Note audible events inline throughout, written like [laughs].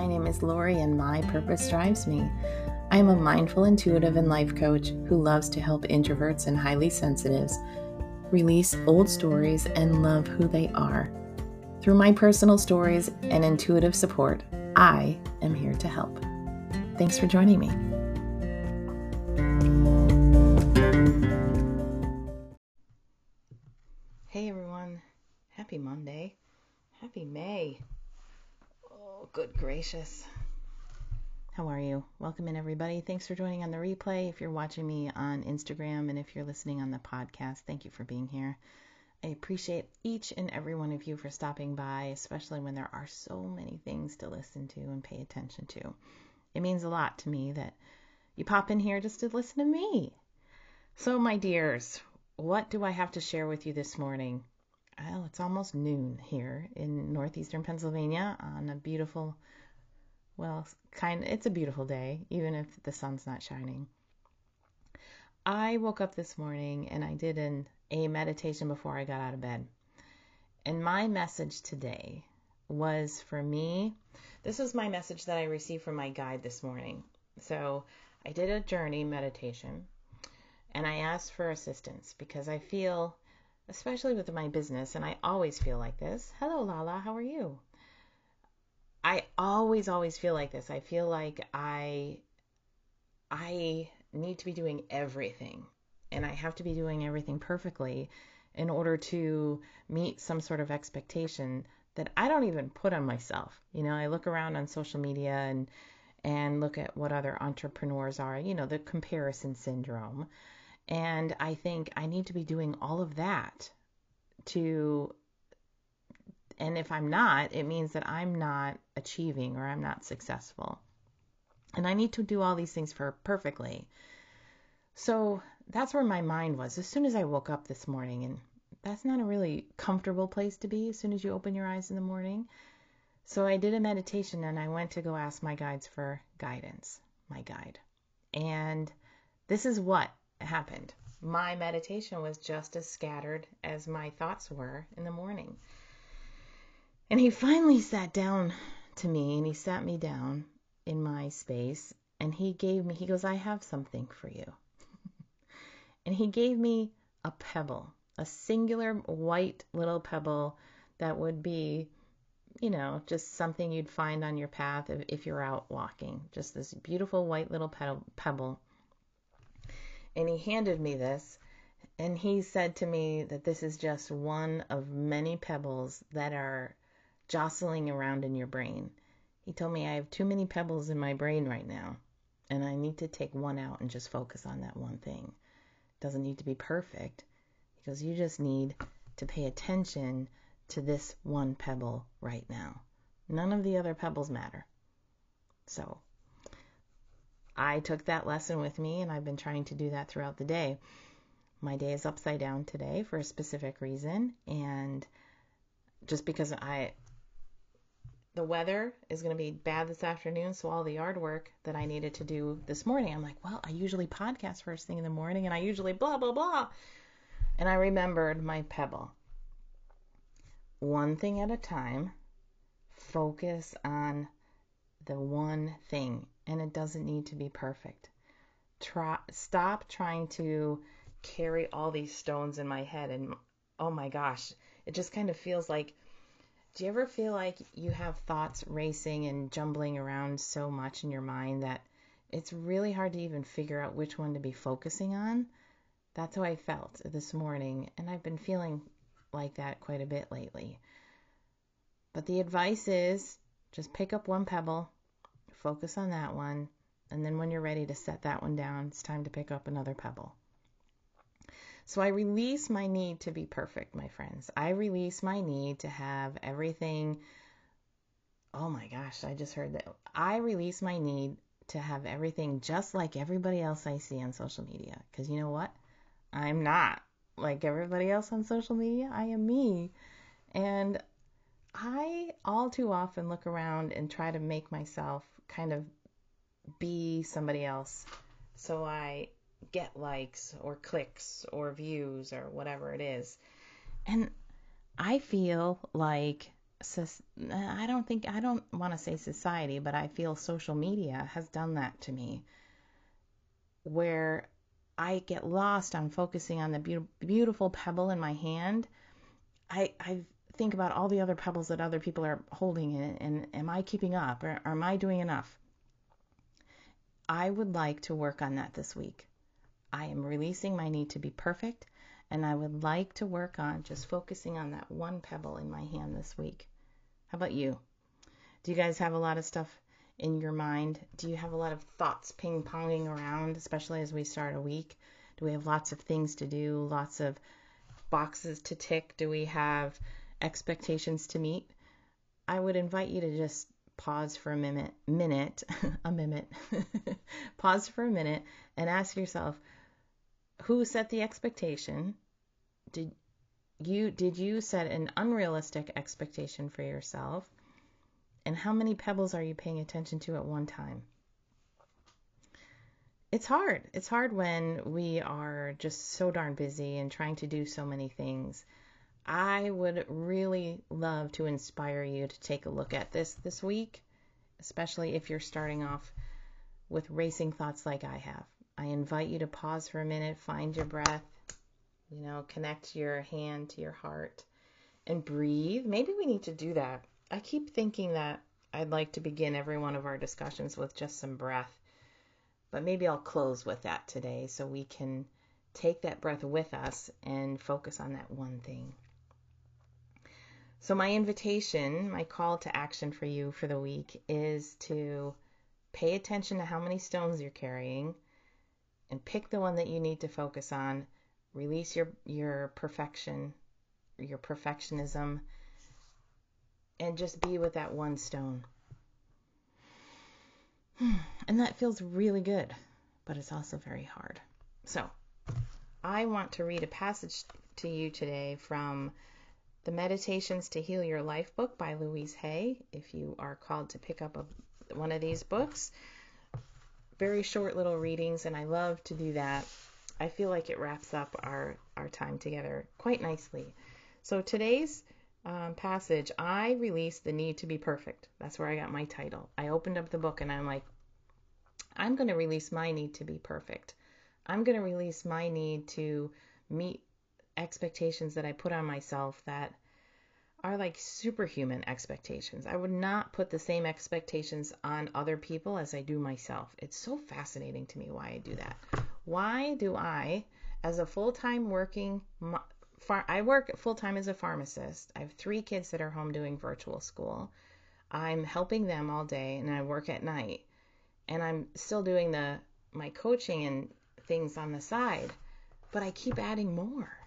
My name is Lori, and my purpose drives me. I am a mindful, intuitive, and life coach who loves to help introverts and highly sensitives release old stories and love who they are. Through my personal stories and intuitive support, I am here to help. Thanks for joining me. Hey everyone, happy Monday. Happy May. Good gracious. How are you? Welcome in, everybody. Thanks for joining on the replay. If you're watching me on Instagram and if you're listening on the podcast, thank you for being here. I appreciate each and every one of you for stopping by, especially when there are so many things to listen to and pay attention to. It means a lot to me that you pop in here just to listen to me. So, my dears, what do I have to share with you this morning? Well, it's almost noon here in northeastern Pennsylvania on a beautiful well, kind it's a beautiful day, even if the sun's not shining. I woke up this morning and I did an a meditation before I got out of bed. And my message today was for me, this was my message that I received from my guide this morning. So, I did a journey meditation and I asked for assistance because I feel especially with my business and I always feel like this. Hello Lala, how are you? I always always feel like this. I feel like I I need to be doing everything and I have to be doing everything perfectly in order to meet some sort of expectation that I don't even put on myself. You know, I look around on social media and and look at what other entrepreneurs are, you know, the comparison syndrome. And I think I need to be doing all of that to and if I'm not, it means that I'm not achieving or I'm not successful. And I need to do all these things for perfectly. So that's where my mind was as soon as I woke up this morning. And that's not a really comfortable place to be as soon as you open your eyes in the morning. So I did a meditation and I went to go ask my guides for guidance, my guide. And this is what happened. My meditation was just as scattered as my thoughts were in the morning. And he finally sat down to me and he sat me down in my space and he gave me, he goes, I have something for you. [laughs] and he gave me a pebble, a singular white little pebble that would be, you know, just something you'd find on your path if, if you're out walking. Just this beautiful white little pebble. And he handed me this and he said to me that this is just one of many pebbles that are jostling around in your brain. He told me I have too many pebbles in my brain right now, and I need to take one out and just focus on that one thing. It doesn't need to be perfect, because you just need to pay attention to this one pebble right now. None of the other pebbles matter. So, I took that lesson with me, and I've been trying to do that throughout the day. My day is upside down today for a specific reason, and just because I the weather is going to be bad this afternoon, so all the yard work that I needed to do this morning, I'm like, well, I usually podcast first thing in the morning and I usually blah, blah, blah. And I remembered my pebble. One thing at a time, focus on the one thing, and it doesn't need to be perfect. Try, stop trying to carry all these stones in my head, and oh my gosh, it just kind of feels like do you ever feel like you have thoughts racing and jumbling around so much in your mind that it's really hard to even figure out which one to be focusing on? That's how I felt this morning, and I've been feeling like that quite a bit lately. But the advice is just pick up one pebble, focus on that one, and then when you're ready to set that one down, it's time to pick up another pebble. So I release my need to be perfect, my friends. I release my need to have everything. Oh my gosh, I just heard that. I release my need to have everything just like everybody else I see on social media. Because you know what? I'm not like everybody else on social media. I am me. And I all too often look around and try to make myself kind of be somebody else. So I get likes or clicks or views or whatever it is. And I feel like I don't think I don't want to say society, but I feel social media has done that to me, where I get lost on focusing on the be- beautiful pebble in my hand. I I think about all the other pebbles that other people are holding, and, and am I keeping up, or, or am I doing enough? I would like to work on that this week. I am releasing my need to be perfect, and I would like to work on just focusing on that one pebble in my hand this week. How about you? Do you guys have a lot of stuff in your mind? Do you have a lot of thoughts ping ponging around, especially as we start a week? Do we have lots of things to do, lots of boxes to tick? Do we have expectations to meet? I would invite you to just pause for a minute, minute, [laughs] a minute, [laughs] pause for a minute and ask yourself, who set the expectation? Did you did you set an unrealistic expectation for yourself? And how many pebbles are you paying attention to at one time? It's hard. It's hard when we are just so darn busy and trying to do so many things. I would really love to inspire you to take a look at this this week, especially if you're starting off with racing thoughts like I have. I invite you to pause for a minute, find your breath, you know, connect your hand to your heart and breathe. Maybe we need to do that. I keep thinking that I'd like to begin every one of our discussions with just some breath, but maybe I'll close with that today so we can take that breath with us and focus on that one thing. So, my invitation, my call to action for you for the week is to pay attention to how many stones you're carrying and pick the one that you need to focus on Release your your perfection, your perfectionism, and just be with that one stone. [sighs] And that feels really good, but it's also very hard. So, I want to read a passage to you today from the Meditations to Heal Your Life book by Louise Hay. If you are called to pick up a, one of these books, very short little readings, and I love to do that I feel like it wraps up our, our time together quite nicely. So today's um, passage, I released the need to be perfect. That's where I got my title. I opened up the book and I'm like, I'm going to release my need to be perfect. I'm going to release my need to meet expectations that I put on myself that are like superhuman expectations. I would not put the same expectations on other people as I do myself. It's so fascinating to me why I do that. Why do I, as a full time working, I work full time as a pharmacist. I have three kids that are home doing virtual school. I'm helping them all day and I work at night. And I'm still doing the my coaching and things on the side, but I keep adding more.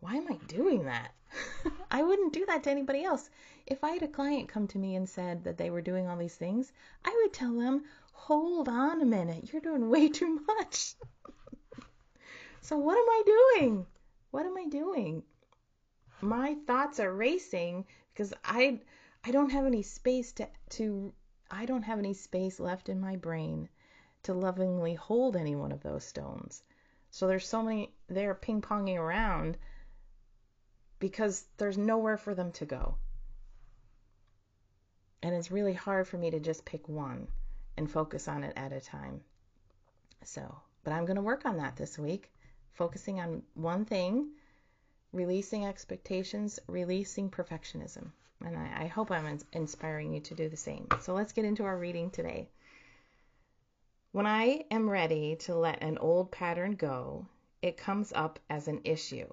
Why am I doing that? [laughs] I wouldn't do that to anybody else. If I had a client come to me and said that they were doing all these things, I would tell them, hold on a minute, you're doing way too much. [laughs] so, what am I doing? What am I doing? My thoughts are racing because I I don't have any space to to I don't have any space left in my brain to lovingly hold any one of those stones. So there's so many they're ping-ponging around because there's nowhere for them to go. And it's really hard for me to just pick one and focus on it at a time. So, but I'm going to work on that this week, focusing on one thing, releasing expectations, releasing perfectionism. And I, I hope I'm inspiring you to do the same. So let's get into our reading today. When I am ready to let an old pattern go, it comes up as an issue.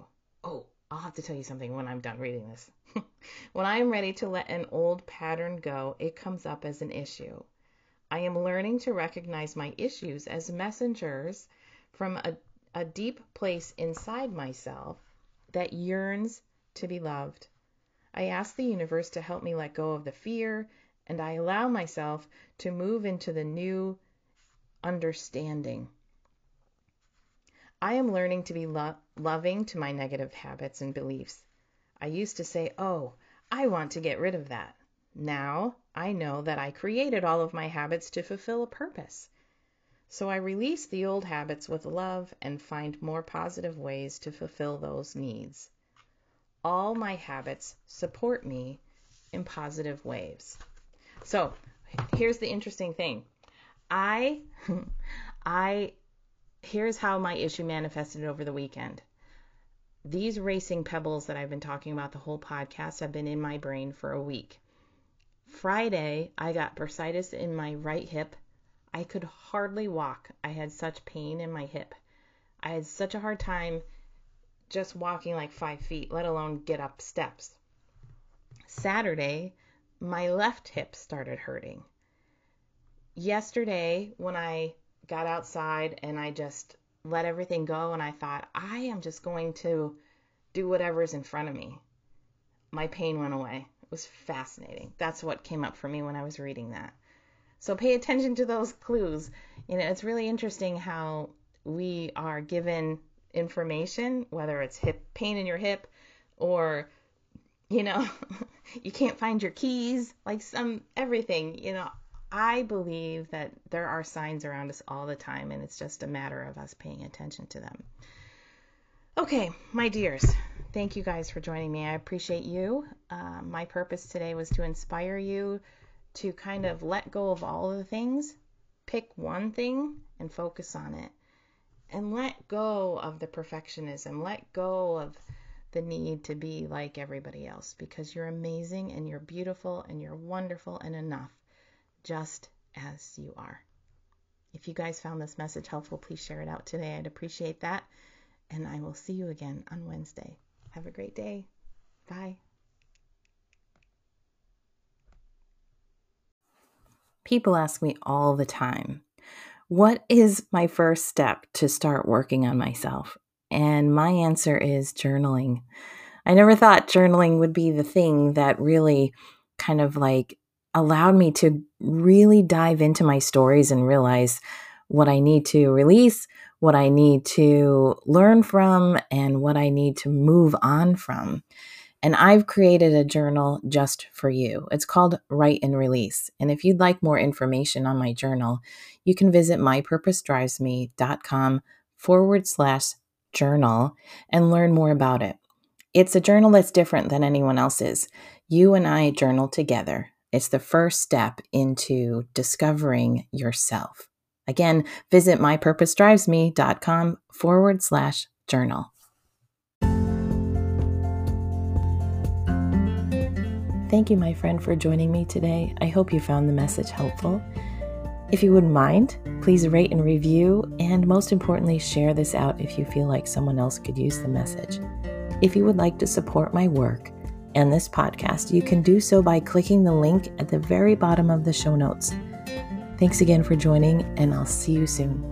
Oh, I'll have to tell you something when I'm done reading this. [laughs] when I am ready to let an old pattern go, it comes up as an issue. I am learning to recognize my issues as messengers from a, a deep place inside myself that yearns to be loved. I ask the universe to help me let go of the fear, and I allow myself to move into the new understanding. I am learning to be lo- loving to my negative habits and beliefs. I used to say, Oh, I want to get rid of that. Now I know that I created all of my habits to fulfill a purpose. So I release the old habits with love and find more positive ways to fulfill those needs. All my habits support me in positive waves. So, here's the interesting thing. I [laughs] I here's how my issue manifested over the weekend. These racing pebbles that I've been talking about the whole podcast have been in my brain for a week. Friday, I got bursitis in my right hip. I could hardly walk. I had such pain in my hip. I had such a hard time just walking like five feet, let alone get up steps. Saturday, my left hip started hurting. Yesterday, when I got outside and I just let everything go and I thought, I am just going to do whatever's in front of me, my pain went away. It was fascinating. That's what came up for me when I was reading that. So pay attention to those [laughs] clues. You know, it's really interesting how we are given information, whether it's hip pain in your hip or you know, [laughs] you can't find your keys, like some everything, you know. I believe that there are signs around us all the time, and it's just a matter of us paying attention to them. Okay, my dears, thank you guys for joining me. I appreciate you. Uh, my purpose today was to inspire you to kind of let go of all of the things, pick one thing, and focus on it and let go of the perfectionism. Let go of the need to be like everybody else because you're amazing and you're beautiful and you're wonderful and enough just as you are. If you guys found this message helpful, please share it out today. I'd appreciate that. And I will see you again on Wednesday. Have a great day. Bye. People ask me all the time what is my first step to start working on myself? And my answer is journaling. I never thought journaling would be the thing that really kind of like allowed me to really dive into my stories and realize what I need to release, what I need to learn from, and what I need to move on from. And I've created a journal just for you. It's called Write and Release. And if you'd like more information on my journal, you can visit mypurposedrivesme.com forward slash journal and learn more about it. It's a journal that's different than anyone else's. You and I journal together. It's the first step into discovering yourself. Again, visit mypurposedrivesme.com forward slash journal. Thank you, my friend, for joining me today. I hope you found the message helpful. If you wouldn't mind, please rate and review, and most importantly, share this out if you feel like someone else could use the message. If you would like to support my work and this podcast, you can do so by clicking the link at the very bottom of the show notes. Thanks again for joining, and I'll see you soon.